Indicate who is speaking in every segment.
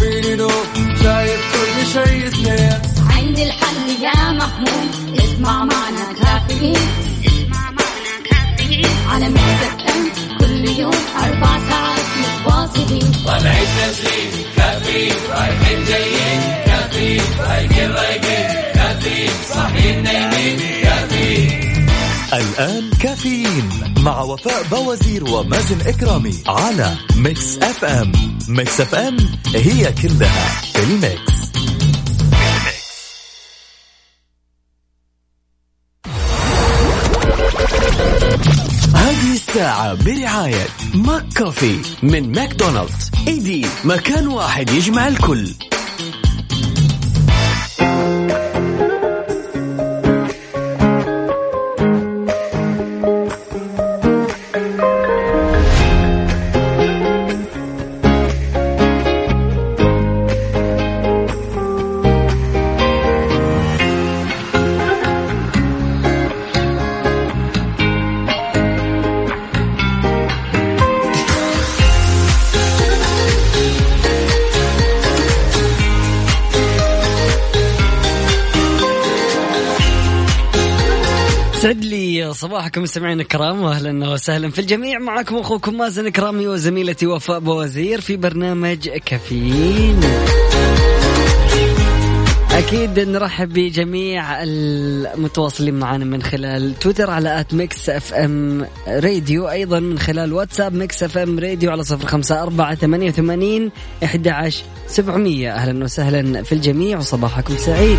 Speaker 1: فيني لو شايف كل شيء سنين
Speaker 2: عندي الحل يا محمود اسمع معنا كافيين. اسمع معنا كافيين. على مكتب ام كل يوم أربع ساعات متواصلين.
Speaker 1: طلعت نازلين كافيين رايحين جايين. كافيين رايقين رايقين كافيين صاحيين نايمين. كافيين.
Speaker 3: الآن مع وفاء بوازير ومازن إكرامي على ميكس أف أم. Mix FM هي كلها في ال mix. هذه الساعة برعاية McCafé من ماكدونالدز. إيدي مكان واحد يجمع الكل.
Speaker 4: صباحكم مستمعينا الكرام واهلا وسهلا في الجميع. معكم أخوكم مازن كرامي وزميلتي وفاء بوزير في برنامج كافيين. أكيد نرحب بجميع المتواصلين معنا من خلال تويتر على at Mix FM Radio أيضا من خلال واتساب Mix FM Radio على صفر خمسة أربعة ثمانية وثمانين إحدى عشر سبعمئه أهلا وسهلا في الجميع وصباحكم سعيد.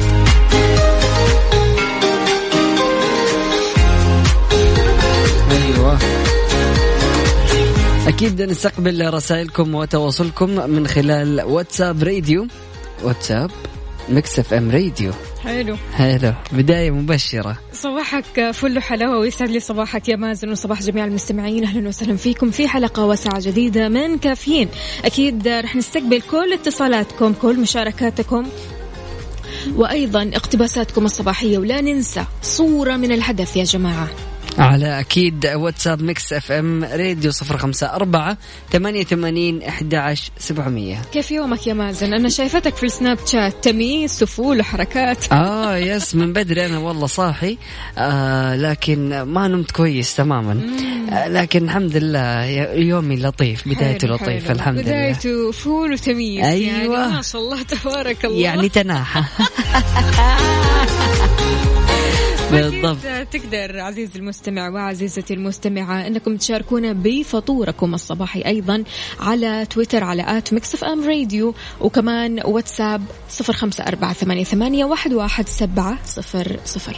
Speaker 4: أكيد نستقبل رسائلكم وتواصلكم من خلال واتساب راديو. واتساب Mix FM Radio.
Speaker 5: حلو.
Speaker 4: حلو. بداية مبشرة.
Speaker 5: صباحك فل حلاوة ويسعد لي صباحك يا مازن وصباح جميع المستمعين. أهلا وسهلا فيكم في حلقة وساعة جديدة من كافيين. أكيد رح نستقبل كل اتصالاتكم كل مشاركاتكم وأيضا اقتباساتكم الصباحية ولا ننسى صورة من الهدف يا جماعة.
Speaker 4: على أكيد واتساب Mix FM Radio صفر خمسة أربعة ثمانية ثمانين احدى عشر سبعمية.
Speaker 5: كيف يومك يا مازن؟ أنا شايفتك في السناب شات تميس وفول وحركات.
Speaker 4: آه yes من بدري أنا والله صاحي. آه لكن ما نمت كويس تماما. آه لكن الحمد لله يومي لطيف بدايته لطيفة
Speaker 5: حلو.
Speaker 4: الحمد لله.
Speaker 5: بدايته فول وتميس يعني
Speaker 4: أيوة.
Speaker 5: ما شاء الله تبارك الله.
Speaker 4: يعني تناحة بالضبط.
Speaker 5: تقدر عزيزي المستمع وعزيزتي المستمعة أنكم تشاركونا بفطوركم الصباحي أيضا على تويتر على at Mix FM Radio وكمان واتساب صفر خمسة أربعة ثمانية, ثمانية واحد, واحد سبعة صفر صفر.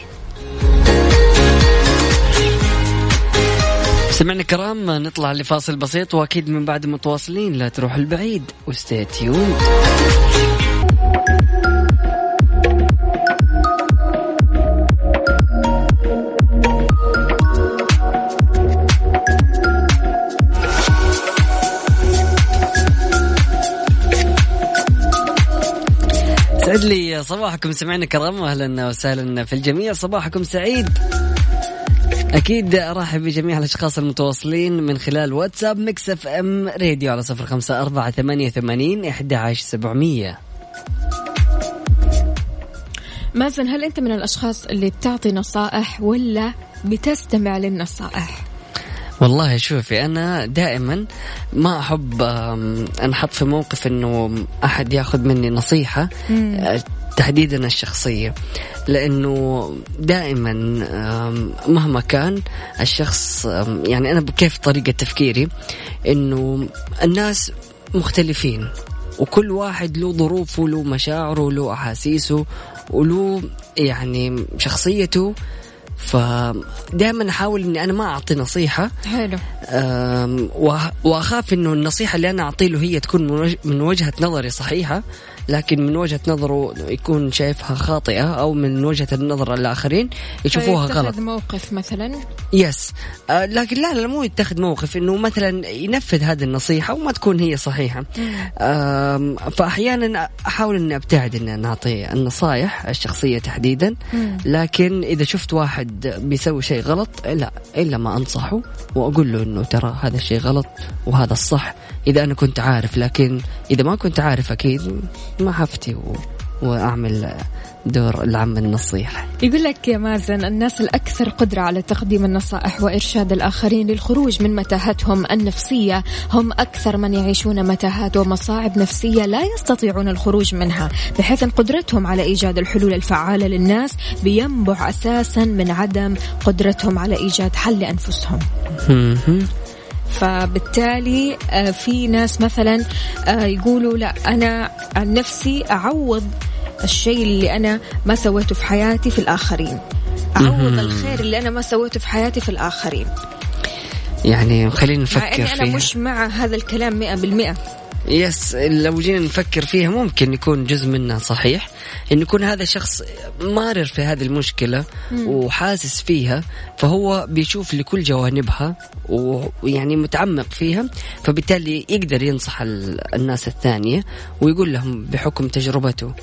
Speaker 4: سمعنا الكرام نطلع لفاصل بسيط وأكيد من بعد متواصلين لا تروحوا بعيد و stay tuned سعد لي صباحكم سمعنا كرام واهلا وسهلا في الجميع. صباحكم سعيد. أكيد أرحب بجميع الأشخاص المتواصلين من خلال واتساب Mix FM Radio على صفر خمسة أربعة ثمانية وثمانين إحدى عشر سبعمية.
Speaker 5: مازن هل أنت من الأشخاص اللي بتعطي نصائح ولا بتستمع للنصائح؟
Speaker 4: والله شوفي أنا دائما ما أحب آم، أنحط في موقف أنه أحد ياخذ مني نصيحة آه، تحديدا الشخصية. لأنه دائما مهما كان الشخص يعني أنا كيف طريقة تفكيري أنه الناس مختلفين وكل واحد له ظروفه له مشاعره له أحاسيسه وله يعني شخصيته فدائما أحاول إني أنا ما أعطي نصيحة.
Speaker 5: حلو.
Speaker 4: وأخاف إنه النصيحة اللي أنا أعطي له هي تكون من وجهة نظري صحيحة. لكن من وجهة نظره يكون شايفها خاطئة أو من وجهة النظر الآخرين يشوفوها غلط.
Speaker 5: موقف مثلا؟
Speaker 4: يس. آه لكن لا لا مو يتخذ موقف إنه مثلا ينفذ هذه النصيحة وما تكون هي صحيحة. آه فاحيانا أحاول إني أبتعد إني نعطي النصائح الشخصية تحديدا لكن إذا شفت واحد بيسوي شيء غلط لا إلا ما أنصحه وأقول له إنه ترى هذا الشيء غلط وهذا الصح. إذا أنا كنت عارف لكن إذا ما كنت عارف أكيد ما حفتي و... وأعمل دور العم النصيحة
Speaker 5: يقول لك يا مازن الناس الأكثر قدرة على تقديم النصائح وإرشاد الآخرين للخروج من متاهتهم النفسية هم أكثر من يعيشون متاهات ومصاعب نفسية لا يستطيعون الخروج منها بحيث أن قدرتهم على إيجاد الحلول الفعالة للناس بينبع أساسا من عدم قدرتهم على إيجاد حل لأنفسهم. فبالتالي آه، في ناس مثلا آه، يقولوا لا أنا عن نفسي أعوض الشيء اللي أنا ما سويته في حياتي في الآخرين. أعوض الخير اللي أنا ما سويته في حياتي في الآخرين.
Speaker 4: يعني خلينا نفكر
Speaker 5: مع أني أنا
Speaker 4: فيها.
Speaker 5: مش مع هذا الكلام مئة بالمئة.
Speaker 4: يس لو جينا نفكر فيها ممكن يكون جزء منها صحيح انه يكون هذا الشخص مارر في هذه المشكلة وحاسس فيها فهو بيشوف لكل جوانبها ويعني متعمق فيها فبالتالي يقدر ينصح ال- الناس الثانية ويقول لهم بحكم تجربته.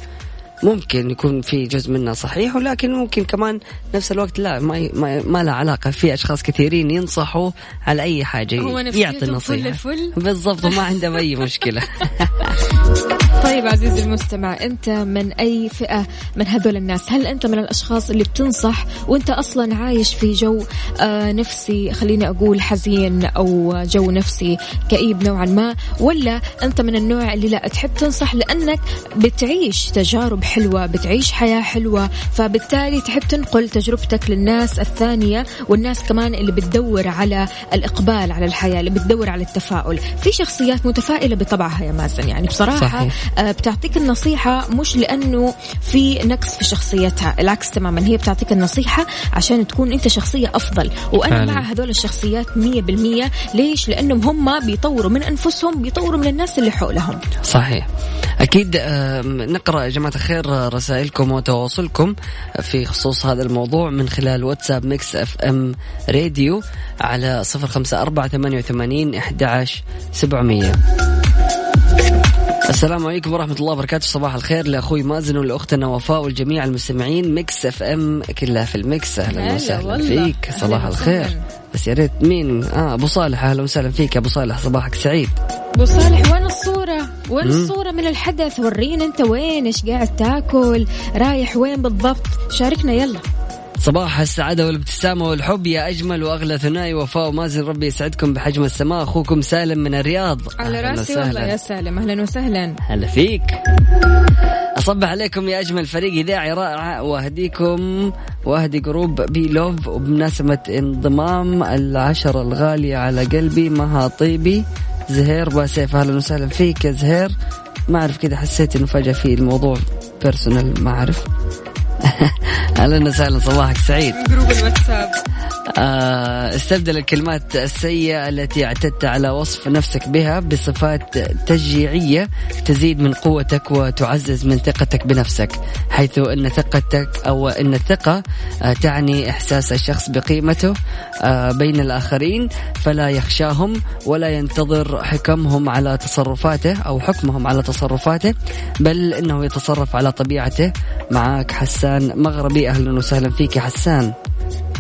Speaker 4: ممكن يكون في جزء منها صحيح ولكن ممكن كمان نفس الوقت لا ما ما, ما له علاقة. في أشخاص كثيرين ينصحوا على
Speaker 5: أي حاجة
Speaker 4: يعطي النصيحه
Speaker 5: الفل.
Speaker 4: بالضبط وما عندهم أي مشكلة.
Speaker 5: طيب عزيزي المستمع أنت من أي فئة من هذول الناس هل أنت من الأشخاص اللي بتنصح وأنت أصلا عايش في جو آه نفسي خليني أقول حزين أو جو نفسي كئيب نوعا ما ولا أنت من النوع اللي لا تحب تنصح لأنك بتعيش تجارب حلوة بتعيش حياة حلوة فبالتالي تحب تنقل تجربتك للناس الثانية والناس كمان اللي بتدور على الإقبال على الحياة اللي بتدور على التفاؤل في شخصيات متفائلة بطبعها يا مازن يعني بصراحة
Speaker 4: صحيح.
Speaker 5: آه، بتعطيك النصيحة مش لأنه في نقص في شخصيتها العكس تماما هي بتعطيك النصيحة عشان تكون أنت شخصية أفضل. وأنا
Speaker 4: فعلا.
Speaker 5: مع هذول الشخصيات مية بالمية. ليش؟ لأنهم هم بيطوروا من أنفسهم بيطوروا من الناس اللي حولهم.
Speaker 4: صحيح. أكيد آم، نقرأ يا جماعة الخير رسائلكم وتواصلكم في خصوص هذا الموضوع من خلال واتساب Mix FM Radio على صفر خمسة أربعة ثمانية وثمانين أحد سبعمية. السلام عليكم ورحمة الله وبركاته. صباح الخير لأخوي مازن ولأختنا وفاء والجميع المستمعين. Mix FM كلها في ال Mix. أهلا
Speaker 5: هلا
Speaker 4: وسهلا. فيك. صباح
Speaker 5: أهلا
Speaker 4: الخير. بس يا ريت مين؟ آه أبو صالح. أهلا وسهلا فيك يا أبو صالح. صباحك سعيد.
Speaker 5: أبو صالح وين الصورة؟ وين الصورة من الحدث؟ ورينا أنت وين. إيش قاعد تاكل؟ رايح وين بالضبط؟ شاركنا يلا.
Speaker 4: صباح السعادة والابتسامة والحب يا أجمل وأغلى ثنائي وفاء ومازن. ربي يسعدكم بحجم السماء. أخوكم سالم من الرياض.
Speaker 5: على
Speaker 4: أهلاً
Speaker 5: رأسي
Speaker 4: وسهلاً.
Speaker 5: والله يا سالم. أهلا وسهلا.
Speaker 4: هلا فيك. أصبح عليكم يا أجمل فريق إذاعي رائع. وأهديكم وأهدي group Be Love. وبمناسبة انضمام العشرة الغالية على قلبي مها طيبي زهير باسيف أهلا وسهلا فيك يا زهير. ما أعرف كذا حسيت إنه فجأة في الموضوع personal ما أعرف. أهلا وسهلا صباحك سعيد.
Speaker 5: group الواتساب.
Speaker 4: آه، استبدل الكلمات السيئة التي اعتدت على وصف نفسك بها بصفات تشجيعية تزيد من قوتك وتعزز من ثقتك بنفسك حيث أن ثقتك أو أن الثقة آه، تعني إحساس الشخص بقيمته آه، بين الآخرين فلا يخشاهم ولا ينتظر حكمهم على تصرفاته أو حكمهم على تصرفاته بل أنه يتصرف على طبيعته. معك حسان مغربي. أهلا وسهلا فيك يا حسان.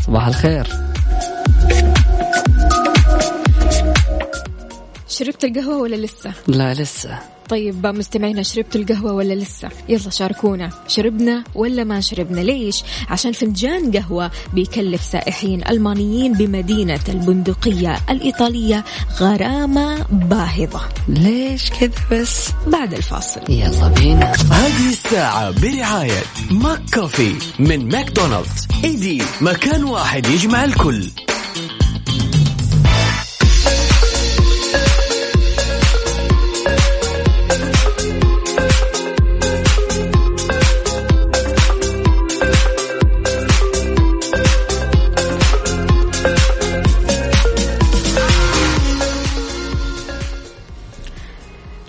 Speaker 4: صباح الخير.
Speaker 5: شربت القهوة ولا لسه؟
Speaker 4: لا لسه.
Speaker 5: طيب مستمعينا شربتوا القهوة ولا لسه؟ يلا شاركونا. شربنا ولا ما شربنا؟ ليش؟ عشان فنجان قهوة بيكلف سائحين ألمانيين بمدينة البندقية الإيطالية غرامة باهظة.
Speaker 4: ليش كذا بس؟
Speaker 5: بعد الفاصل.
Speaker 4: يلا بينا.
Speaker 3: هذه الساعة برعاية McCafé من ماكدونالدز. إيدي مكان واحد يجمع الكل.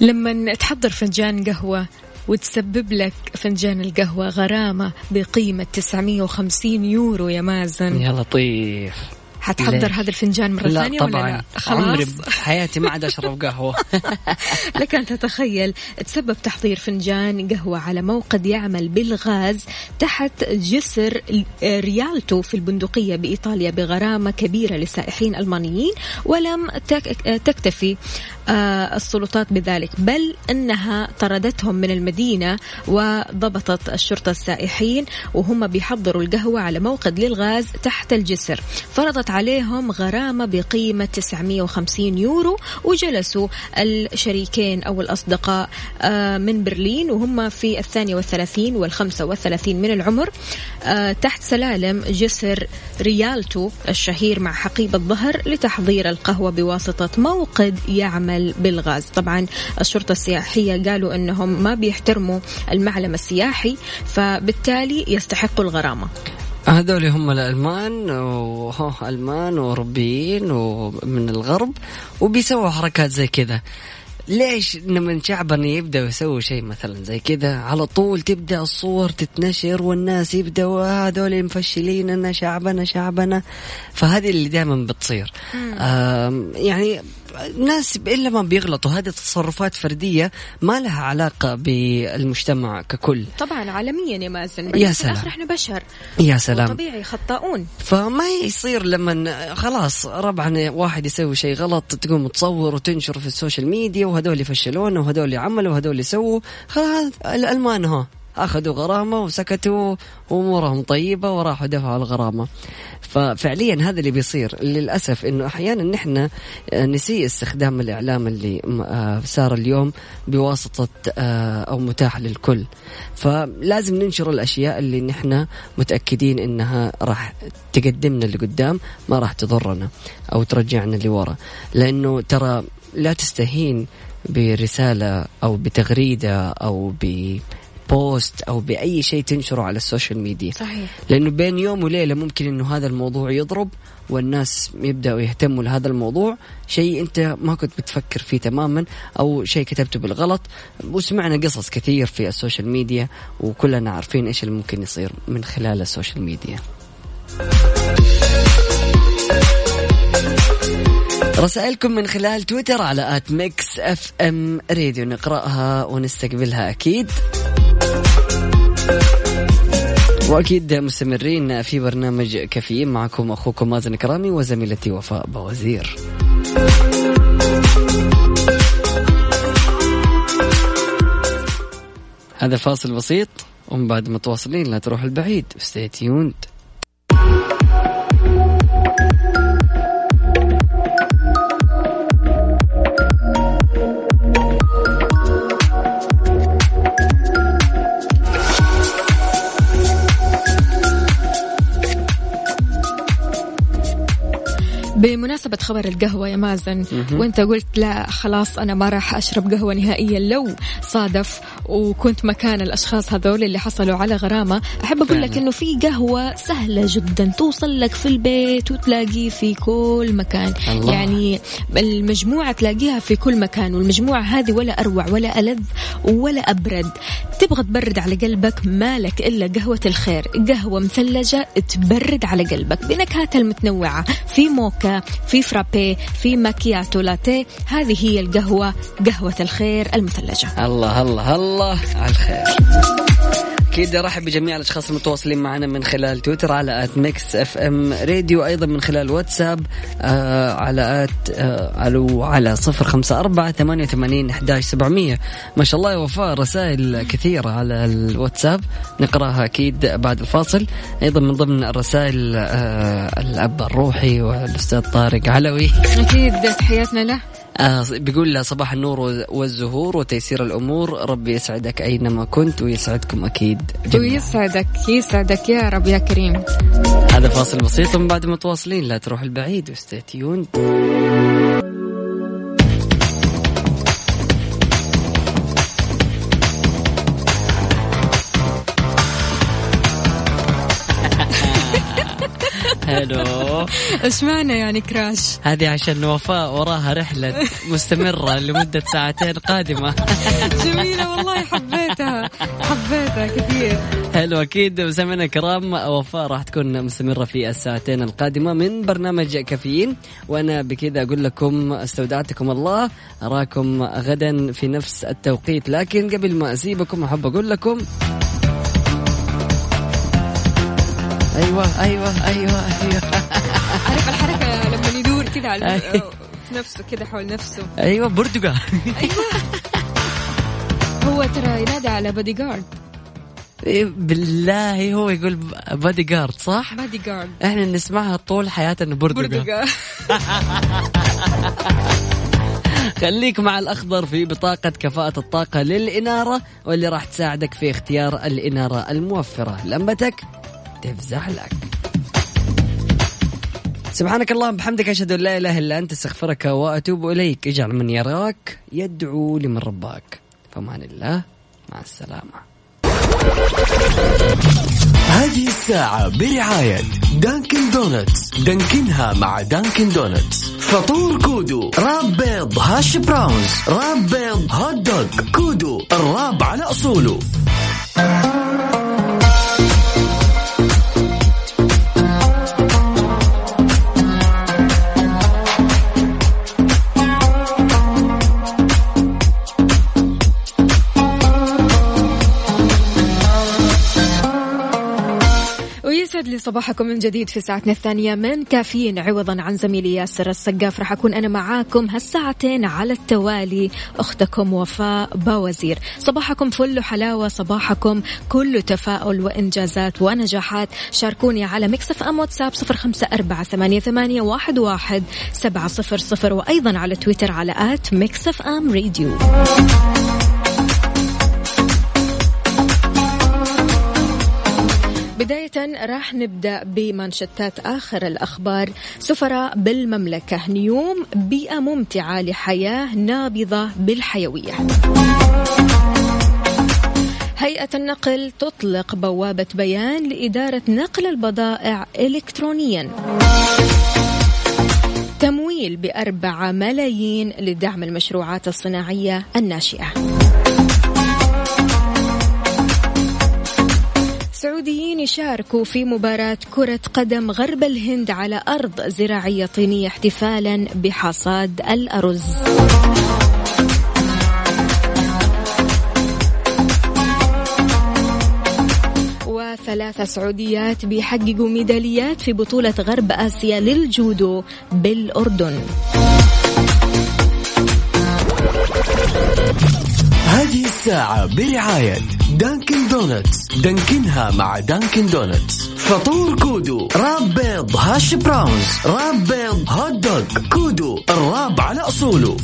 Speaker 5: لما تحضر فنجان قهوة وتسبب لك فنجان القهوة غرامة بقيمة 950 يورو يا مازن.
Speaker 4: يا لطيف.
Speaker 5: حتحضر؟ هذا الفنجان مرة
Speaker 4: لا
Speaker 5: ثانية
Speaker 4: طبعا.
Speaker 5: ولا لا؟
Speaker 4: عمري
Speaker 5: خلاص
Speaker 4: بحياتي ما عاد أشرب قهوة.
Speaker 5: لك أن تتخيل تسبب تحضير فنجان قهوة على موقد يعمل بالغاز تحت جسر ريالتو في البندقية بإيطاليا بغرامة كبيرة لسائحين ألمانيين ولم تك- تكتفي. السلطات بذلك. بل أنها طردتهم من المدينة وضبطت الشرطة السائحين وهم بيحضروا القهوة على موقد للغاز تحت الجسر. فرضت عليهم غرامة بقيمة 950 يورو وجلسوا الشريكين أو الأصدقاء آه، من برلين وهم في الثانية والثلاثين والخمسة والثلاثين من العمر آه، تحت سلالم جسر ريالتو الشهير مع حقيبة الظهر لتحضير القهوة بواسطة موقد يعمل بالغاز. طبعا الشرطة السياحية قالوا أنهم ما بيحترموا المعلم السياحي فبالتالي يستحقوا الغرامة.
Speaker 4: هذول هم الألمان وهو ألمان وأوروبيين ومن الغرب وبيسووا حركات زي كذا. ليش لما شعبنا يبدأ يسوي شيء مثلا زي كذا على طول تبدأ الصور تتنشر والناس يبدأوا هذول مفشلين إن شعبنا شعبنا. فهذه اللي دائما بتصير. يعني الناس إلا ما بيغلطوا. هذه تصرفات فردية ما لها علاقة بالمجتمع ككل.
Speaker 5: طبعا عالميا يا مازن.
Speaker 4: يا سلام.
Speaker 5: الآخر إحنا بشر.
Speaker 4: يا سلام.
Speaker 5: طبيعي خطاؤون.
Speaker 4: فما يصير لما خلاص ربعا واحد يسوي شيء غلط تقوم تصور وتنشر في ال social media وهذول يفشلون وهذول عملوا وهذول يسووا. خلاص الألمان هو أخذوا غرامة وسكتوا وامورهم طيبة وراحوا دفعوا الغرامة. ففعليا هذا اللي بيصير. للأسف إنه أحيانا نحن نسيء استخدام الإعلام اللي آه، صار اليوم بواسطة آه، أو متاح للكل. فلازم ننشر الأشياء اللي نحن متأكدين إنها راح تقدمنا لقدام ما راح تضرنا أو ترجعنا لورا. لأنه ترى لا تستهين برسالة أو بتغريدة أو ببوست أو بأي شيء تنشره على ال social media.
Speaker 5: صحيح.
Speaker 4: لأنه بين يوم وليلة ممكن إنه هذا الموضوع يضرب والناس يبدأوا يهتموا لهذا الموضوع. شيء أنت ما كنت بتفكر فيه تماما أو شيء كتبته بالغلط. وسمعنا قصص كثير في ال social media وكلنا عارفين إيش اللي ممكن يصير من خلال ال social media. رسائلكم من خلال تويتر على at Mix FM Radio. نقرأها ونستقبلها أكيد. وأكيد مستمرين في برنامج كافيين معكم أخوكم مازن كرامي وزميلتي وفاء بوزير. هذا فاصل بسيط ومن بعد متواصلين لا تروح البعيد. Stay tuned.
Speaker 5: بمناسبة خبر القهوة يا مازن وانت قلت لا خلاص أنا ما راح أشرب قهوة نهائيا لو صادف وكنت مكان الأشخاص هذول اللي حصلوا على غرامة. أحب أقول لك. إنه في قهوة سهلة جدا توصل لك في البيت وتلاقيه في كل مكان.
Speaker 4: الله.
Speaker 5: يعني المجموعة تلاقيها في كل مكان والمجموعة هذه ولا أروع ولا ألذ ولا أبرد. تبغى تبرد على قلبك مالك إلا قهوة الخير. قهوة مثلجة تبرد على قلبك. بنكهاتها المتنوعة في موكا في frappe في macchiato latte هذه هي القهوة قهوة الخير المثلجة.
Speaker 4: الله الله الله على الخير. أكيد أرحب بجميع الأشخاص المتواصلين معنا من خلال تويتر على at Mix FM Radio أيضا من خلال واتساب آه على at آه على على صفر خمسة أربعة ثمانية وثمانين أحداش سبعمية. ما شاء الله يا وفاء رسائل كثيرة على الواتساب نقرأها أكيد بعد الفاصل. أيضا من ضمن الرسائل آه الأب الروحي والأستاذ طارق علوي.
Speaker 5: أكيد تحياتنا له.
Speaker 4: آه بيقول له صباح النور والزهور وتيسير الأمور. ربي يسعدك أينما كنت ويسعدكم أكيد جميعا.
Speaker 5: ويسعدك يسعدك يا رب يا كريم.
Speaker 4: هذا فاصل بسيط ومن بعد متواصلين. لا تروح البعيد وستيتيون هلو
Speaker 5: إيش معنى يعني كراش
Speaker 4: هذه عشان وفاء وراها رحلة مستمرة لمدة ساعتين قادمة.
Speaker 5: جميلة والله حبيتها. حبيتها كثير.
Speaker 4: حلو أكيد مستمعينا الكرام وفاء راح تكون مستمرة في الساعتين القادمة من برنامج كافيين. وأنا بكذا أقول لكم استودعتكم الله أراكم غدا في نفس التوقيت. لكن قبل ما أسيبكم أحب أقول لكم أيوه أيوه أيوه أيوه.
Speaker 5: عارف الحركة لما يدور كذا على
Speaker 4: أي.
Speaker 5: في نفسه كذا حول نفسه.
Speaker 4: أيوه برتقال.
Speaker 5: هو ترى ينادي على بودي جارد
Speaker 4: بالله هو يقول بادي جارد صح؟
Speaker 5: بودي جارد
Speaker 4: إحنا نسمعها طول حياتنا برتقال. خليك مع الأخضر في بطاقة كفاءة الطاقة للإنارة واللي راح تساعدك في اختيار الإنارة الموفرة. لمبتك. تفزع لك سبحانك اللهم بحمدك أشهد أن لا إله إلا أنت أستغفرك وأتوب إليك. إجعل من يراك يدعو لمن رباك. فمان الله مع السلامة.
Speaker 3: هذه الساعة برعاية Dunkin' Donuts. دانكنها مع Dunkin' Donuts. فطور كودو wrap بيض hash browns. wrap بيض hot dog كودو ال wrap على أصوله.
Speaker 5: صباحكم من جديد في ساعتنا الثانية من كافيين عوضا عن زميلي ياسر السقاف. راح أكون أنا معاكم هالساعتين على التوالي. أختكم وفاء باوزير. صباحكم فل حلاوة صباحكم كله تفاؤل وإنجازات ونجاحات. شاركوني على Mix FM واتساب صفر خمسة أربعة ثمانية, ثمانية واحد, واحد سبعة صفر صفر وأيضا على تويتر على at Mix FM Radio. بداية راح نبدأ بمانشتات آخر الأخبار. سفراء بالمملكة نيوم بيئة ممتعة لحياة نابضة بالحيوية. هيئة النقل تطلق بوابة بيان لإدارة نقل البضائع إلكترونيا. تمويل بأربعة ملايين لدعم المشروعات الصناعية الناشئة. سعوديين يشاركوا في مباراة كرة قدم غرب الهند على أرض زراعية طينية احتفالا بحصاد الأرز. وثلاثة سعوديات بيحققوا ميداليات في بطولة غرب آسيا للجودو بالأردن.
Speaker 3: هذه الساعة برعاية Dunkin' Donuts. دانكنها مع Dunkin' Donuts. فطور كودو wrap بيض hash browns wrap بيض hot dog كودو ال wrap على أصوله.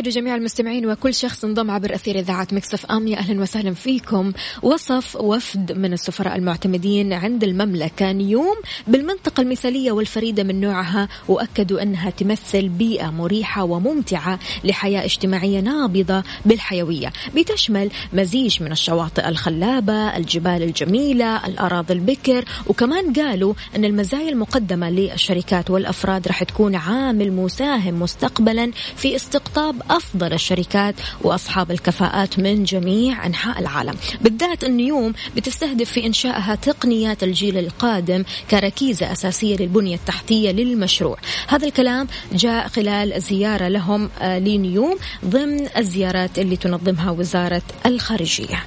Speaker 5: تحياتي لجميع المستمعين وكل شخص انضم عبر أثير إذاعة Mix FM. يا أهلا وسهلا فيكم. وصف وفد من السفراء المعتمدين عند المملكة نيوم بالمنطقة المثالية والفريدة من نوعها وأكدوا أنها تمثل بيئة مريحة وممتعة لحياة اجتماعية نابضة بالحيوية. بتشمل مزيج من الشواطئ الخلابة الجبال الجميلة الأراضي البكر. وكمان قالوا أن المزايا المقدمة للشركات والأفراد راح تكون عامل مساهم مستقبلا في استقطاب أفضل الشركات وأصحاب الكفاءات من جميع أنحاء العالم. بالذات النيوم بتستهدف في إنشائها تقنيات الجيل القادم كركيزة أساسية للبنية التحتية للمشروع. هذا الكلام جاء خلال زيارة لهم آه، لنيوم ضمن الزيارات اللي تنظمها وزارة الخارجية.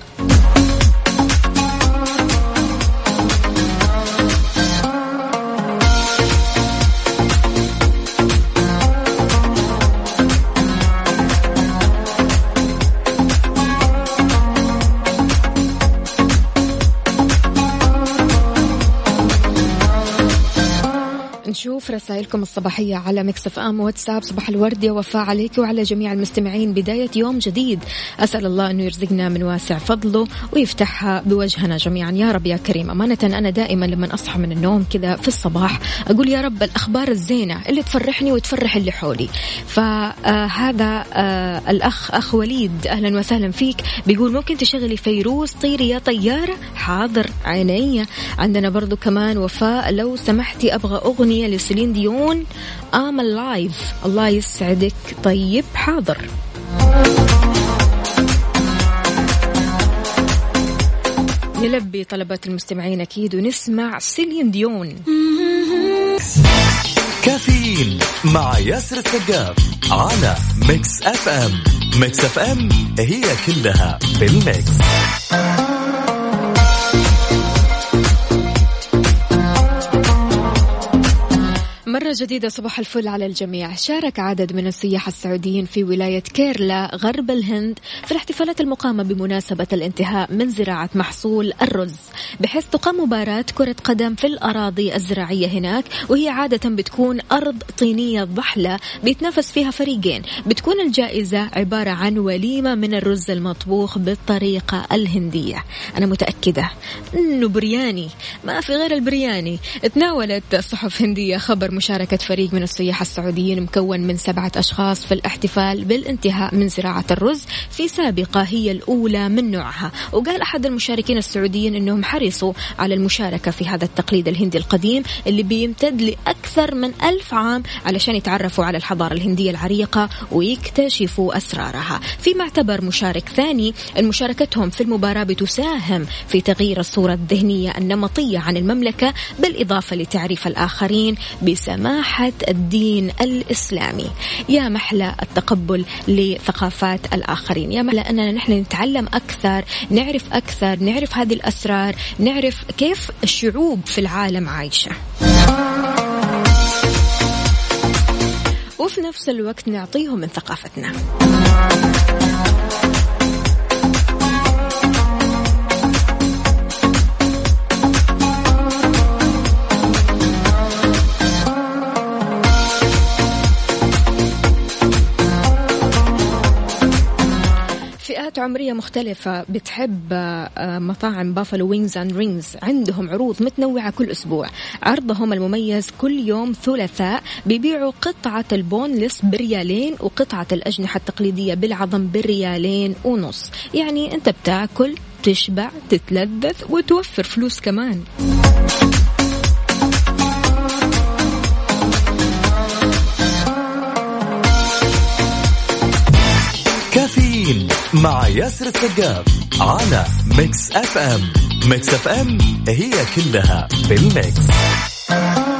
Speaker 5: رسائلكم الصباحية على Mix FM واتساب صباح الورد يا وفاء عليك وعلى جميع المستمعين. بداية يوم جديد. أسأل الله أنه يرزقنا من واسع فضله ويفتحها بوجهنا جميعا. يا رب يا كريم. أمانة أنا دائما لما أصحى من النوم كذا في الصباح أقول يا رب الأخبار الزينة اللي تفرحني وتفرح اللي حولي. فهذا آه الأخ أخ وليد أهلا وسهلا فيك. بيقول ممكن تشغلي فيروز طيري يا طيارة؟ حاضر عيني. عندنا برضو كمان وفاء لو سمحتي أبغى أغنية لسيلين ديون I'm Alive الله يسعدك. طيب حاضر. نلبي طلبات المستمعين أكيد ونسمع سيلين ديون.
Speaker 3: كافيين مع ياسر السقاف على Mix FM Mix FM هي كلها بال mix
Speaker 5: مرة جديدة صباح الفل على الجميع. شارك عدد من السياح السعوديين في ولاية كيرلا غرب الهند في الاحتفالات المقامة بمناسبة الانتهاء من زراعة محصول الرز. بحيث تقام مباراة كرة قدم في الأراضي الزراعية هناك وهي عادة بتكون أرض طينية ضحلة بيتنافس فيها فريقين. بتكون الجائزة عبارة عن وليمة من الرز المطبوخ بالطريقة الهندية. أنا متأكدة. أنه برياني. ما في غير البرياني. تناولت صحف هندية خبر مشاركة فريق من السياح السعوديين مكون من سبعة أشخاص في الاحتفال بالانتهاء من زراعة الرز في سابقة هي الأولى من نوعها. وقال أحد المشاركين السعوديين أنهم حرصوا على المشاركة في هذا التقليد الهندي القديم اللي بيمتد لأكثر من ألف عام علشان يتعرفوا على الحضارة الهندية العريقة ويكتشفوا أسرارها. فيما اعتبر مشارك ثاني أن مشاركتهم في المباراة بتساهم في تغيير الصورة الذهنية النمطية عن المملكة بالإضافة لتعريف الآخرين بسماحة الدين الإسلامي. يا محلى التقبل لثقافات الآخرين. يا محلى أننا نحن نتعلم أكثر نعرف أكثر نعرف هذه الأسرار نعرف كيف الشعوب في العالم عايشة. وفي نفس الوقت نعطيهم من ثقافتنا. عمرية مختلفة بتحب آه، مطاعم Buffalo Wings and Rings عندهم عروض متنوعة كل أسبوع. عرضهم المميز كل يوم ثلاثاء بيبيعوا قطعة ال boneless بريالين وقطعة الأجنحة التقليدية بالعظم بريالين ونص. يعني أنت بتاكل تشبع تتلذذ وتوفر فلوس كمان.
Speaker 3: كافيين. مع ياسر السقاف على Mix FM. Mix FM هي كلها بال mix
Speaker 5: مرة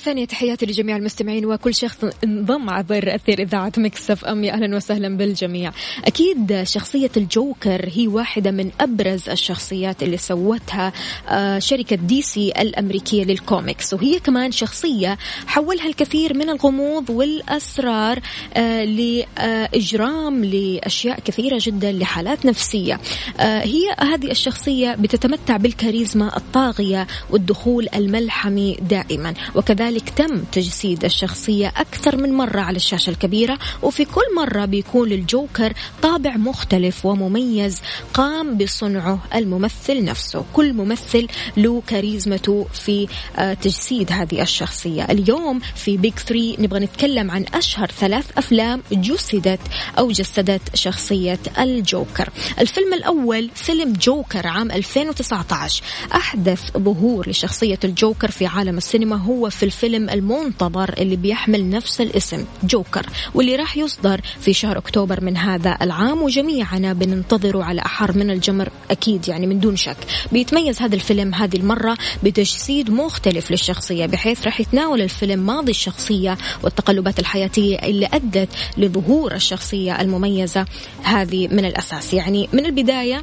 Speaker 5: ثانية تحياتي لجميع المستمعين وكل شخص انضم عبر أثير إذاعة Mix FM أهلا وسهلا بالجميع. أكيد شخصية الجوكر هي واحدة من أبرز الشخصيات اللي سوتها آه، شركة DC الأمريكية للكوميكس. وهي كمان شخصية حولها الكثير من الغموض والأسرار آه، لإجرام لأشياء كثيرة جدا لحالات نفسية. آه، هي هذه الشخصية بتتمتع بالكاريزما الطاغية والدخول الملحمي دائما. وكذلك تم تجسيد الشخصية أكثر من مرة على الشاشة الكبيرة وفي كل مرة بيكون للجوكر طابع مختلف ومميز قام بصنعه الممثل نفسه. كل ممثل له كاريزمته في آه، تجسيد هذه الشخصية. اليوم في بيج 3 نبغى نتكلم عن أشهر ثلاث أفلام جسدت أو جسدت شخصية الجوكر. الفيلم الأول فيلم جوكر عام 2019 أحدث ظهور لشخصية الجوكر في عالم السينما هو في الفيلم المنتظر اللي بيحمل نفس الاسم جوكر واللي راح يصدر في شهر أكتوبر من هذا العام وجميعنا بننتظره على أحر من الجمر أكيد يعني من دون شك. بيتميز هذا الفيلم هذه المرة بتجسيد مختلف للشخصية بحيث راح يتناول الفيلم ماضي الشخصية والتقلبات الحياتية اللي أدت لظهور الشخصية المميزة هذه من الأساس. يعني من البداية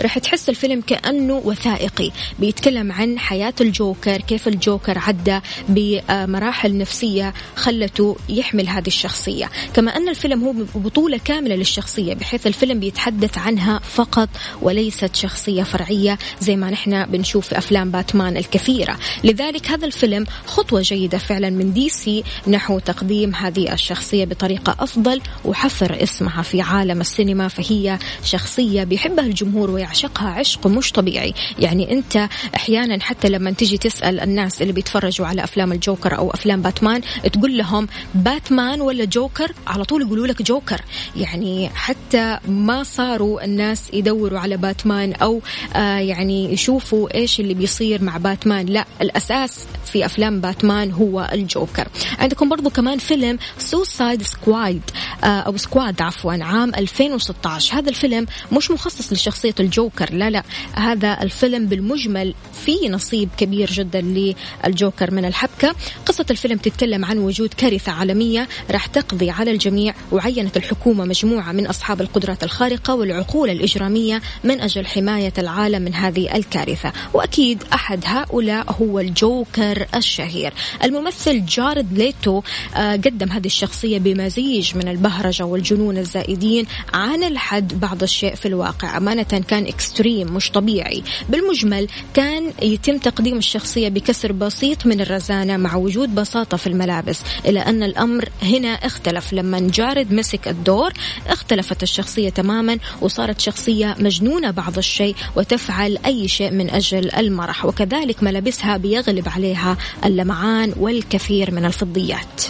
Speaker 5: راح تحس الفيلم كأنه وثائقي. بيتكلم عن حياة الجوكر كيف الجوكر عدى بمراحل نفسية خلته يحمل هذه الشخصية. كما أن الفيلم هو بطولة كاملة للشخصية بحيث الفيلم بيتحدث عنها فقط وليست شخصية فرعية زي ما نحن بنشوف في أفلام باتمان الكثيرة. لذلك هذا الفيلم خطوة جيدة فعلا من دي سي نحو تقديم هذه الشخصية بطريقة أفضل وحفر اسمها في عالم السينما فهي شخصية بيحبها الجمهور ويعشقها عشق مش طبيعي. يعني أنت أحيانا حتى لما تيجي تسأل الناس اللي بيتفرجوا على أفلام الجوكر أو أفلام باتمان تقول لهم باتمان ولا جوكر؟ على طول يقولوا لك جوكر. يعني حتى ما صاروا الناس يدوروا على باتمان أو آه يعني يشوفوا إيش اللي بيصير مع باتمان. لا الأساس في أفلام باتمان هو الجوكر. عندكم برضو كمان فيلم Suicide Squad آه أو Squad عفوا عام 2016 هذا الفيلم مش مخصص لشخصية الجوكر. لا لا هذا الفيلم بالمجمل في نصيب كبير جدا للجوكر من الحبكة. قصة الفيلم تتكلم عن وجود كارثة عالمية راح تقضي على الجميع وعينت الحكومة مجموعة من أصحاب القدرات الخارقة والعقول الإجرامية من أجل حماية العالم من هذه الكارثة. وأكيد أحد هؤلاء هو الجوكر الشهير. الممثل جارد ليتو آه، قدم هذه الشخصية بمزيج من البهرجة والجنون الزائدين عن الحد بعض الشيء في الواقع. أمانة كان إكستريم مش طبيعي. بالمجمل كان يتم تقديم الشخصية بكسر بسيط من الرزانة مع وجود بساطة في الملابس إلى أن الأمر هنا اختلف. لما جارد مسك الدور اختلفت الشخصية تماما وصارت شخصية مجنونة بعض الشيء وتفعل أي شيء من أجل المرح. وكذلك ملابسها بيغلب عليها اللمعان والكثير من الفضيات.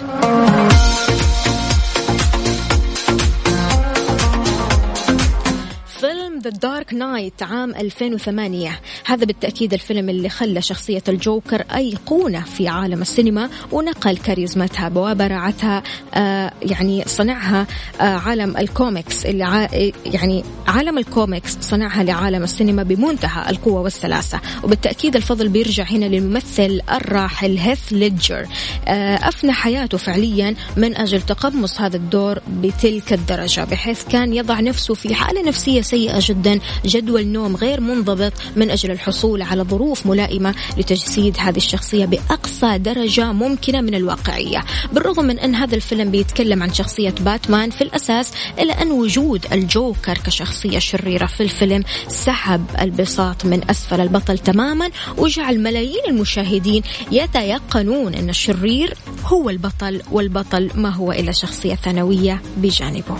Speaker 5: The Dark Knight عام 2008 هذا بالتأكيد الفيلم اللي خلى شخصية الجوكر أيقونة في عالم السينما ونقل كاريزمتها وبراعتها آه يعني صنعها آه عالم الكوميكس اللي يعني عالم الكوميكس صنعها لعالم السينما بمنتهى القوة والسلاسة. وبالتأكيد الفضل بيرجع هنا للممثل الراحل هيث ليدجر آه أفنى حياته فعليا من أجل تقمص هذا الدور بتلك الدرجة بحيث كان يضع نفسه في حالة نفسية سيئة جدا. جدول نوم غير منضبط من أجل الحصول على ظروف ملائمة لتجسيد هذه الشخصية بأقصى درجة ممكنة من الواقعية. بالرغم من أن هذا الفيلم بيتكلم عن شخصية باتمان في الأساس إلا أن وجود الجوكر كشخصية شريرة في الفيلم سحب البساط من أسفل البطل تماما وجعل ملايين المشاهدين يتيقنون أن الشرير هو البطل والبطل ما هو إلا شخصية ثانوية بجانبه.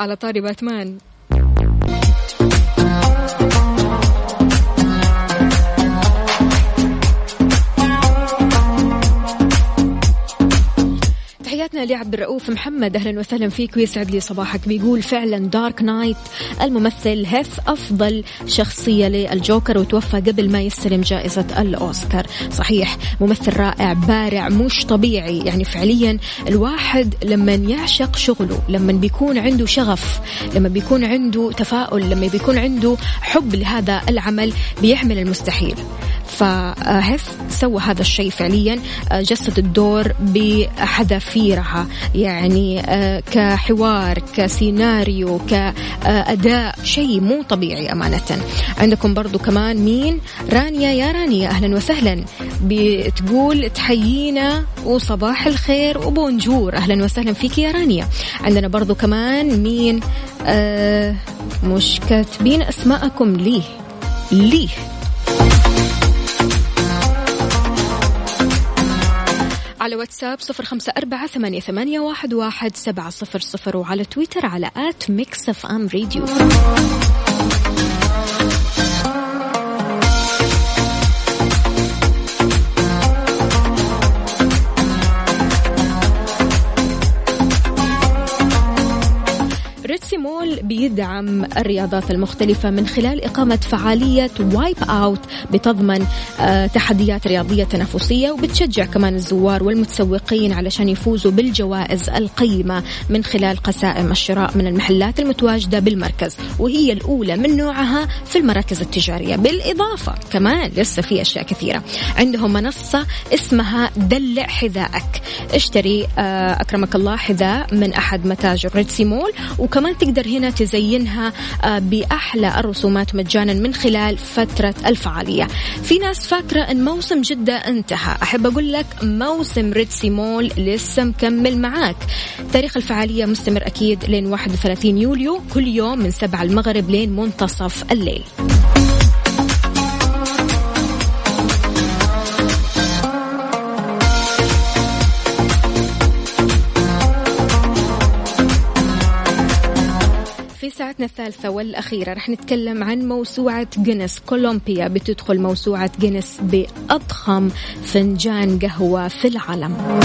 Speaker 5: على طاري باتمان. تحياتنا لعبد الرؤوف محمد. أهلا وسهلا فيك ويسعد لي صباحك. بيقول فعلا دارك نايت الممثل هيث أفضل شخصية للجوكر وتوفى قبل ما يستلم جائزة الأوسكار. صحيح ممثل رائع بارع مش طبيعي. يعني فعليا الواحد لما يعشق شغله لما بيكون عنده شغف لما بيكون عنده تفاؤل لما بيكون عنده حب لهذا العمل بيعمل المستحيل. فهيث سوى هذا الشيء فعليا. جسد الدور بحذافيرها يعني آه، كحوار كسيناريو كأداء شيء مو طبيعي أمانة. عندكم برضو كمان مين؟ رانيا يا رانيا أهلا وسهلا. بتقول تحيينا وصباح الخير و bonjour. أهلا وسهلا فيك يا رانيا. عندنا برضو كمان مين؟ آه مش كاتبين أسماءكم ليه؟ ليه؟ على واتساب صفر خمسة أربعة ثمانية, ثمانية واحد, واحد سبعة صفر صفر وعلى تويتر على at Mix FM Radio بيدعم الرياضات المختلفة من خلال إقامة فعالية وايب أوت بتضمن آه، تحديات رياضية تنافسية وبتشجع كمان الزوار والمتسوقين علشان يفوزوا بالجوائز القيمة من خلال قسائم الشراء من المحلات المتواجدة بالمركز. وهي الأولى من نوعها في المراكز التجارية بالإضافة كمان لسه في أشياء كثيرة. عندهم منصة اسمها دلع حذائك. اشتري آه، أكرمك الله حذاء من أحد متاجر ريدسي مول وكمان تقدر هنا تزينها آه، بأحلى الرسومات مجانا من خلال فترة الفعالية. في ناس فاكرة أن موسم جدة انتهى. أحب أقول لك موسم ريدسي مول لسه مكمل معاك. تاريخ الفعالية مستمر أكيد لين 31 يوليو كل يوم من 7 المغرب لين منتصف الليل. ساعتنا الثالثة والأخيرة. رح نتكلم عن موسوعة جينيس. كولومبيا بتدخل موسوعة جينيس بأضخم فنجان قهوة في العالم.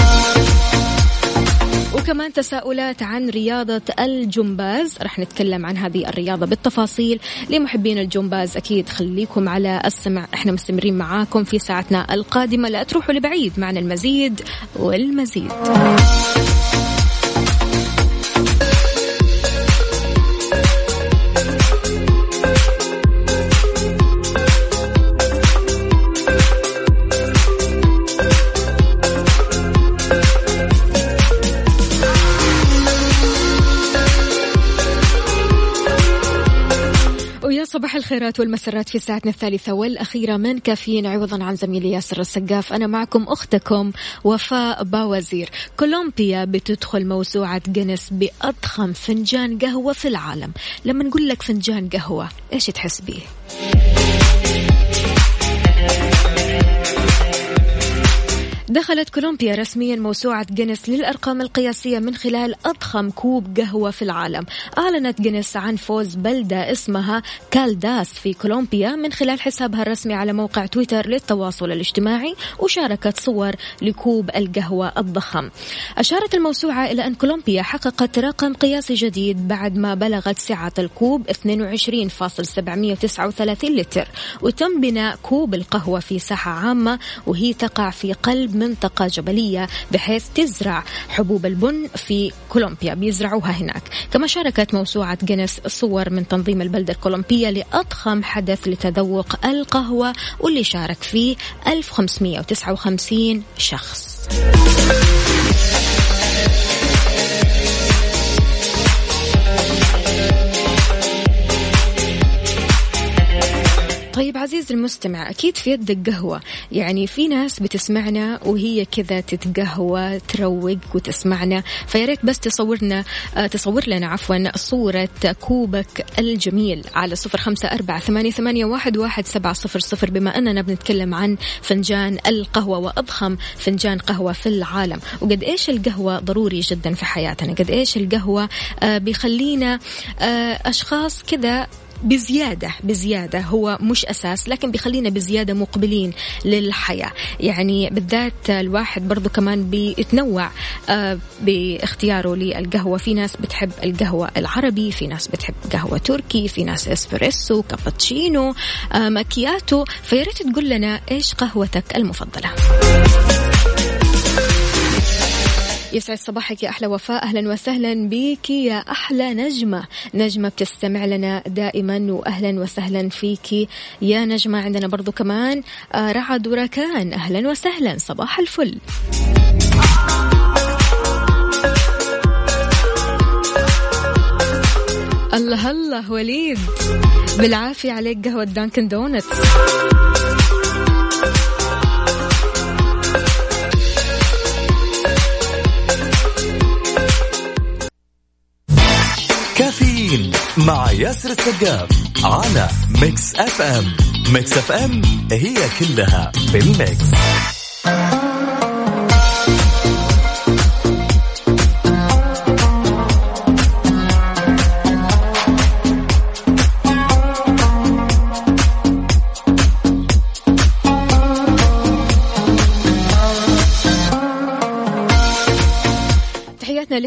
Speaker 5: وكمان تساؤلات عن رياضة الجمباز. رح نتكلم عن هذه الرياضة بالتفاصيل. لمحبين الجمباز أكيد خليكم على السمع. إحنا مستمرين معاكم في ساعتنا القادمة. لا تروحوا لبعيد. معنا المزيد والمزيد. الخيرات والمسرات في ساعتنا الثالثة والأخيرة من كافيين عوضا عن زميلي ياسر السقاف. أنا معكم أختكم وفاء باوزير. كولومبيا بتدخل موسوعة جينيس بأضخم فنجان قهوة في العالم. لما نقول لك فنجان قهوة إيش تحس بيه؟ دخلت كولومبيا رسميا موسوعة جينيس للأرقام القياسية من خلال أضخم كوب قهوة في العالم. أعلنت جينيس عن فوز بلدة اسمها كالداس في كولومبيا من خلال حسابها الرسمي على موقع تويتر للتواصل الاجتماعي وشاركت صور لكوب القهوة الضخم. أشارت الموسوعة إلى أن كولومبيا حققت رقم قياسي جديد بعد ما بلغت سعة الكوب 22.739 لتر وتم بناء كوب القهوة في ساحة عامة وهي تقع في قلب منطقة جبلية بحيث تزرع حبوب البن في كولومبيا. بيزرعوها هناك. كما شاركت موسوعة جينيس صور من تنظيم البلدة الكولومبية لأضخم حدث لتذوق القهوة واللي شارك فيه 1559 شخص. طيب عزيزي المستمع أكيد في يدك قهوة. يعني في ناس بتسمعنا وهي كذا تتقهوى تروق وتسمعنا. فيا ريت بس تصورنا آه، تصور لنا عفوا صورة كوبك الجميل على صفر خمسة أربعة ثمانية, واحد سبعة صفر صفر. بما أننا بنتكلم عن فنجان القهوة وأضخم فنجان قهوة في العالم. وقد إيش القهوة ضروري جدا في حياتنا؟ قد إيش القهوة آه، بيخلينا آه، أشخاص كذا بزيادة بزيادة هو مش أساس لكن بيخلينا بزيادة مقبلين للحياة. يعني بالذات الواحد برضو كمان بيتنوع آه، باختياره للقهوة. في ناس بتحب القهوة العربي في ناس بتحب قهوة تركي في ناس إسبريسو كابتشينو آه، ماكياتو. فياريت تقول لنا إيش قهوتك المفضلة؟ يسعد صباحك يا أحلى وفاء. أهلا وسهلا بك يا أحلى نجمة. نجمة بتستمع لنا دائما وأهلا وسهلا فيك يا نجمة. عندنا برضو كمان رعد وركان. أهلا وسهلا. صباح الفل. الله الله وليد. بالعافية عليك قهوة دانكن دونتس
Speaker 3: كافيين مع ياسر السقاف على Mix FM. Mix FM هي كلها بال mix
Speaker 5: تحياتنا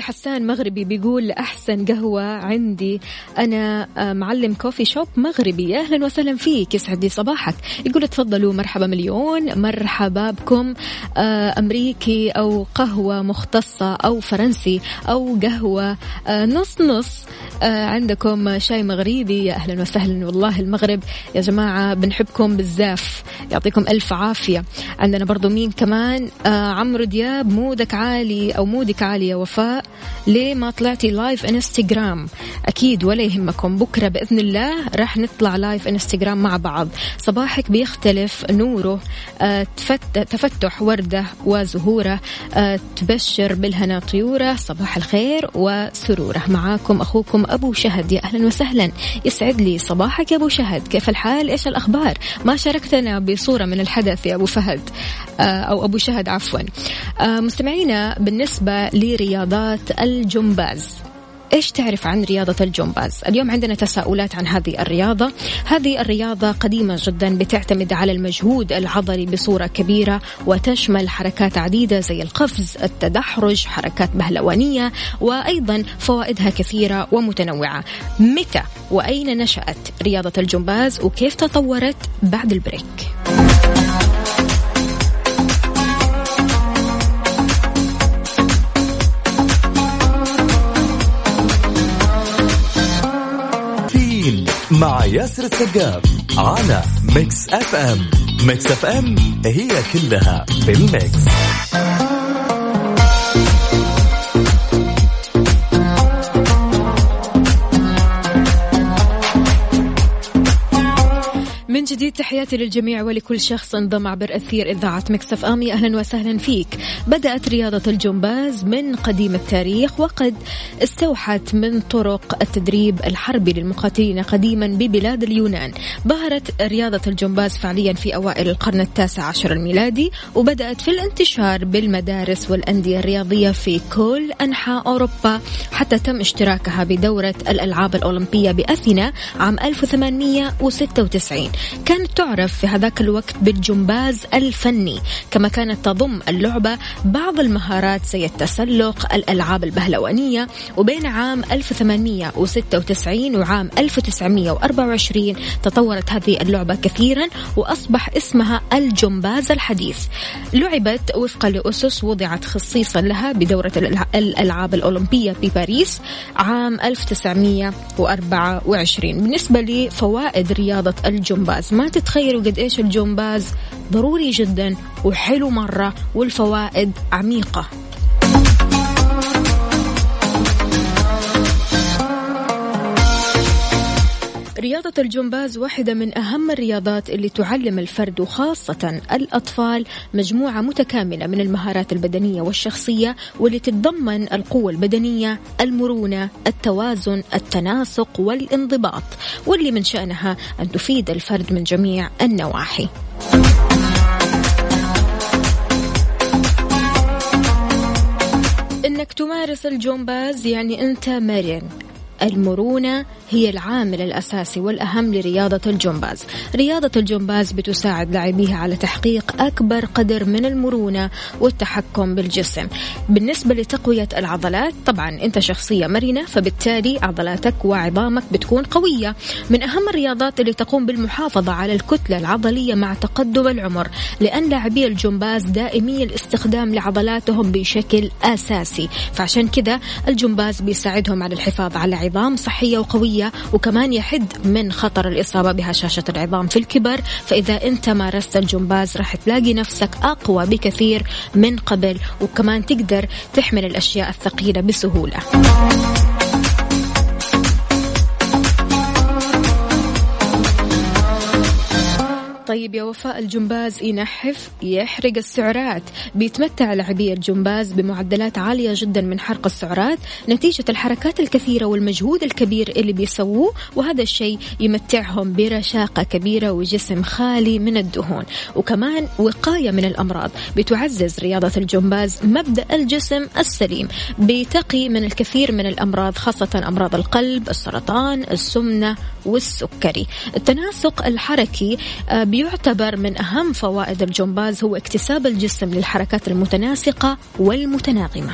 Speaker 5: لحسان مغربي بيقول أحسن قهوة عندي. أنا آه، معلم كوفي شوب مغربي. أهلا وسهلا فيك. يسعد لي صباحك. يقول تفضلوا مرحبا مليون. مرحبا بكم آه، أمريكي أو قهوة مختصة أو فرنسي أو قهوة آه، نص نص. عندكم شاي مغربي. يا أهلا وسهلا والله المغرب. يا جماعة بنحبكم بالزاف. يعطيكم ألف عافية. عندنا برضو مين كمان؟ عمرو دياب مودك عالي أو مودك عالي يا وفاء. ليه ما طلعتي live انستغرام أكيد ولا يهمكم. بكرة بإذن الله راح نطلع live انستغرام مع بعض. صباحك بيختلف نوره آه، تفتح وردة وزهورة آه، تبشر بالهنا طيورة. صباح الخير وسرورة. معاكم أخوكم أبو شهد. يا أهلا وسهلا. يسعد لي. صباحك يا أبو شهد. كيف الحال؟ إيش الأخبار؟ ما شاركتنا بصورة من الحدث يا أبو فهد آه، أو أبو شهد عفوا. مستمعينا بالنسبة لرياضات الجمباز إيش تعرف عن رياضة الجمباز؟ اليوم عندنا تساؤلات عن هذه الرياضة، هذه الرياضة قديمة جدا بتعتمد على المجهود العضلي بصورة كبيرة وتشمل حركات عديدة زي القفز، التدحرج، حركات بهلوانية وأيضا فوائدها كثيرة ومتنوعة. متى وأين نشأت رياضة الجمباز وكيف تطورت بعد ال break؟
Speaker 3: مع ياسر السقاف على Mix FM Mix FM هي كلها بال
Speaker 5: mix من تحياتي للجميع ولكل شخص انضم عبر أثير إذاعة Mix FM أهلا وسهلا فيك. بدأت رياضة الجمباز من قديم التاريخ وقد استوحت من طرق التدريب الحربي للمقاتلين قديما ببلاد اليونان. ظهرت رياضة الجمباز فعليا في أوائل القرن التاسع عشر الميلادي وبدأت في الانتشار بالمدارس والأندية الرياضية في كل أنحاء أوروبا حتى تم اشتراكها بدورة الألعاب الأولمبية بأثينا عام 1896 كانت تعرف في هذاك الوقت بالجمباز الفني. كما كانت تضم اللعبة بعض المهارات زي التسلق الألعاب البهلوانية وبين عام 1896 وعام 1924 تطورت هذه اللعبة كثيرا وأصبح اسمها الجمباز الحديث. لعبت وفقا لأسس وضعت خصيصا لها بدورة الألعاب الأولمبية بباريس عام 1924 بالنسبة لفوائد رياضة الجمباز ما تتخيلوا قد إيش الجمباز ضروري جدا وحلو مرة والفوائد عميقة. رياضة الجمباز واحدة من أهم الرياضات اللي تعلم الفرد وخاصة الأطفال مجموعة متكاملة من المهارات البدنية والشخصية واللي تتضمن القوة البدنية المرونة التوازن التناسق والانضباط واللي من شأنها أن تفيد الفرد من جميع النواحي. إنك تمارس الجمباز يعني أنت مرن. المرونة هي العامل الأساسي والأهم لرياضة الجمباز. رياضة الجمباز بتساعد لاعبيها على تحقيق أكبر قدر من المرونة والتحكم بالجسم. بالنسبة لتقوية العضلات طبعا أنت شخصية مرنة فبالتالي عضلاتك وعظامك بتكون قوية. من أهم الرياضات اللي تقوم بالمحافظة على الكتلة العضلية مع تقدم العمر لأن لاعبي الجمباز دائمي الاستخدام لعضلاتهم بشكل أساسي. فعشان كذا الجمباز بيساعدهم على الحفاظ على عظام صحية وقوية وكمان يحد من خطر الإصابة بهشاشة العظام في الكبر. فإذا أنت مارست الجمباز راح تلاقي نفسك أقوى بكثير من قبل وكمان تقدر تحمل الأشياء الثقيلة بسهولة. طيب يا وفاء الجمباز ينحف يحرق السعرات. بيتمتع لاعبي الجمباز بمعدلات عالية جدا من حرق السعرات نتيجة الحركات الكثيرة والمجهود الكبير اللي بيسووه وهذا الشيء يمتعهم برشاقة كبيرة وجسم خالي من الدهون. وكمان وقاية من الأمراض. بتعزز رياضة الجمباز مبدأ الجسم السليم. بتقي من الكثير من الأمراض خاصة أمراض القلب السرطان السمنة والسكري. التناسق الحركي آه، بيعتبر من أهم فوائد الجمباز هو اكتساب الجسم للحركات المتناسقة والمتناغمة.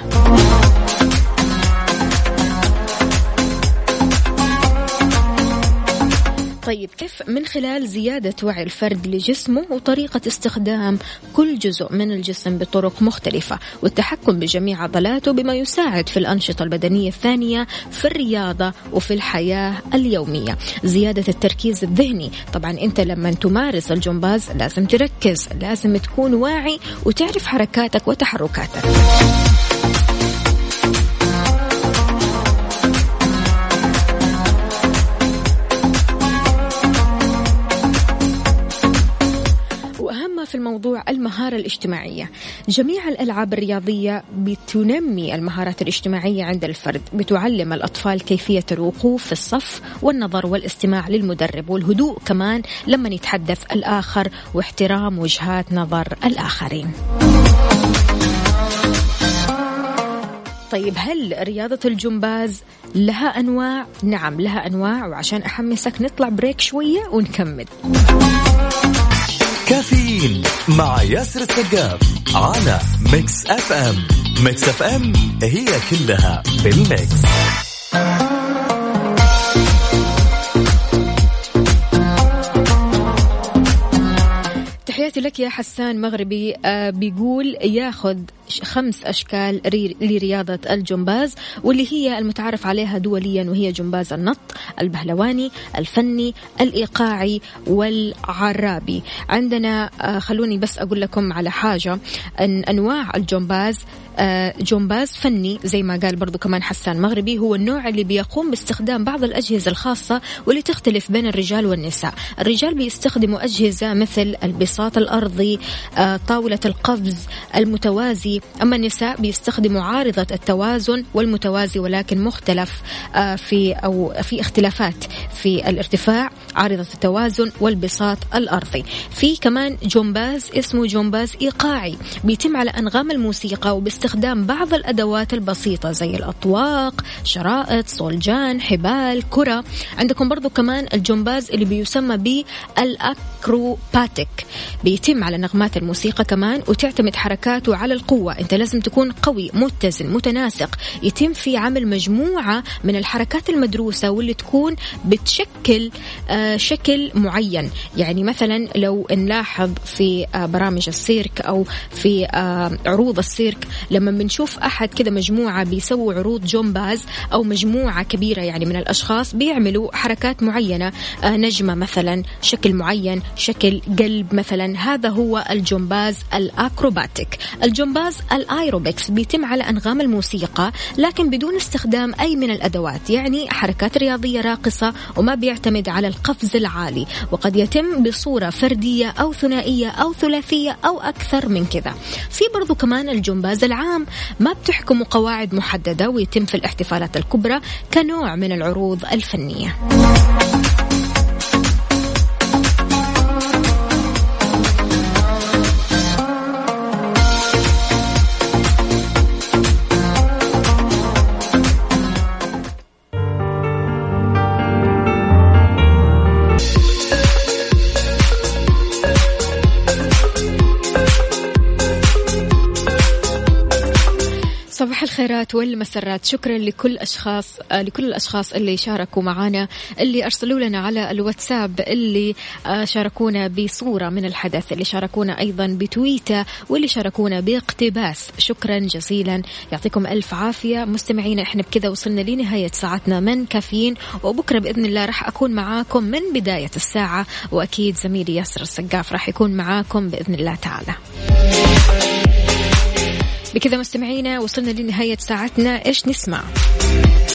Speaker 5: طيب كيف من خلال زيادة وعي الفرد لجسمه وطريقة استخدام كل جزء من الجسم بطرق مختلفة والتحكم بجميع عضلاته بما يساعد في الأنشطة البدنية الثانية في الرياضة وفي الحياة اليومية؟ زيادة التركيز الذهني طبعا أنت لما تمارس الجمباز لازم تركز لازم تكون واعي وتعرف حركاتك وتحركاتك. في الموضوع المهارة الاجتماعية. جميع الألعاب الرياضية بتنمي المهارات الاجتماعية عند الفرد بتعلم الأطفال كيفية الوقوف في الصف والنظر والاستماع للمدرب والهدوء كمان لما يتحدث الآخر واحترام وجهات نظر الآخرين. طيب هل رياضة الجمباز لها أنواع؟ نعم لها أنواع وعشان أحمسك نطلع break شوية ونكمل.
Speaker 3: كافيين مع ياسر السقاف على Mix FM Mix FM هي كلها بال mix
Speaker 5: تحياتي لك يا حسان مغربي. آه بيقول ياخذ خمس أشكال لرياضة الجمباز واللي هي المتعارف عليها دوليا وهي جمباز النط البهلواني الفني الإيقاعي والعرابي. عندنا آه خلوني بس أقول لكم على حاجة. أن أنواع الجمباز آه، جمباز فني زي ما قال برضو كمان حسان مغربي هو النوع اللي بيقوم باستخدام بعض الأجهزة الخاصة واللي تختلف بين الرجال والنساء. الرجال بيستخدموا أجهزة مثل البساط الأرضي آه، طاولة القفز المتوازي أما النساء بيستخدموا عارضة التوازن والمتوازي ولكن مختلف آه، في أو في اختلافات في الارتفاع عارضة التوازن والبساط الأرضي. في كمان جمباز اسمه جمباز إيقاعي بيتم على أنغام الموسيقى وباستخدام بعض الأدوات البسيطة زي الأطواق شرائط صولجان حبال كرة. عندكم برضو كمان الجمباز اللي بيسمى بالأكروباتيك بيتم على نغمات الموسيقى كمان وتعتمد حركاته على القوة. أنت لازم تكون قوي متزن متناسق. يتم في عمل مجموعة من الحركات المدروسة واللي تكون بتشكل آه شكل معين. يعني مثلا لو نلاحظ في آه برامج السيرك أو في آه عروض السيرك لما بنشوف أحد كذا مجموعة بيسووا عروض جمباز أو مجموعة كبيرة يعني من الأشخاص بيعملوا حركات معينة نجمة مثلا شكل معين شكل قلب مثلا. هذا هو الجمباز ال acrobatic. الجمباز الآيروبكس بيتم على أنغام الموسيقى لكن بدون استخدام أي من الأدوات يعني حركات رياضية راقصة وما بيعتمد على القفز العالي وقد يتم بصورة فردية أو ثنائية أو ثلاثية أو أكثر من كذا. في برضو كمان الجمباز العام ما بتحكم قواعد محددة ويتم في الاحتفالات الكبرى كنوع من العروض الفنية. الخيرات والمسرات. شكرا لكل أشخاص آه، لكل الأشخاص اللي شاركوا معنا اللي أرسلوا لنا على الواتساب اللي آه، شاركونا بصورة من الحدث اللي شاركونا أيضا بتويته واللي شاركونا باقتباس. شكرا جزيلا. يعطيكم ألف عافية. مستمعينا إحنا بكذا وصلنا لنهاية ساعتنا من كافيين وبكرة بإذن الله راح أكون معاكم من بداية الساعة وأكيد زميلي ياسر السقاف راح يكون معاكم بإذن الله تعالى. بكذا مستمعينا وصلنا لنهاية ساعتنا. إيش نسمع؟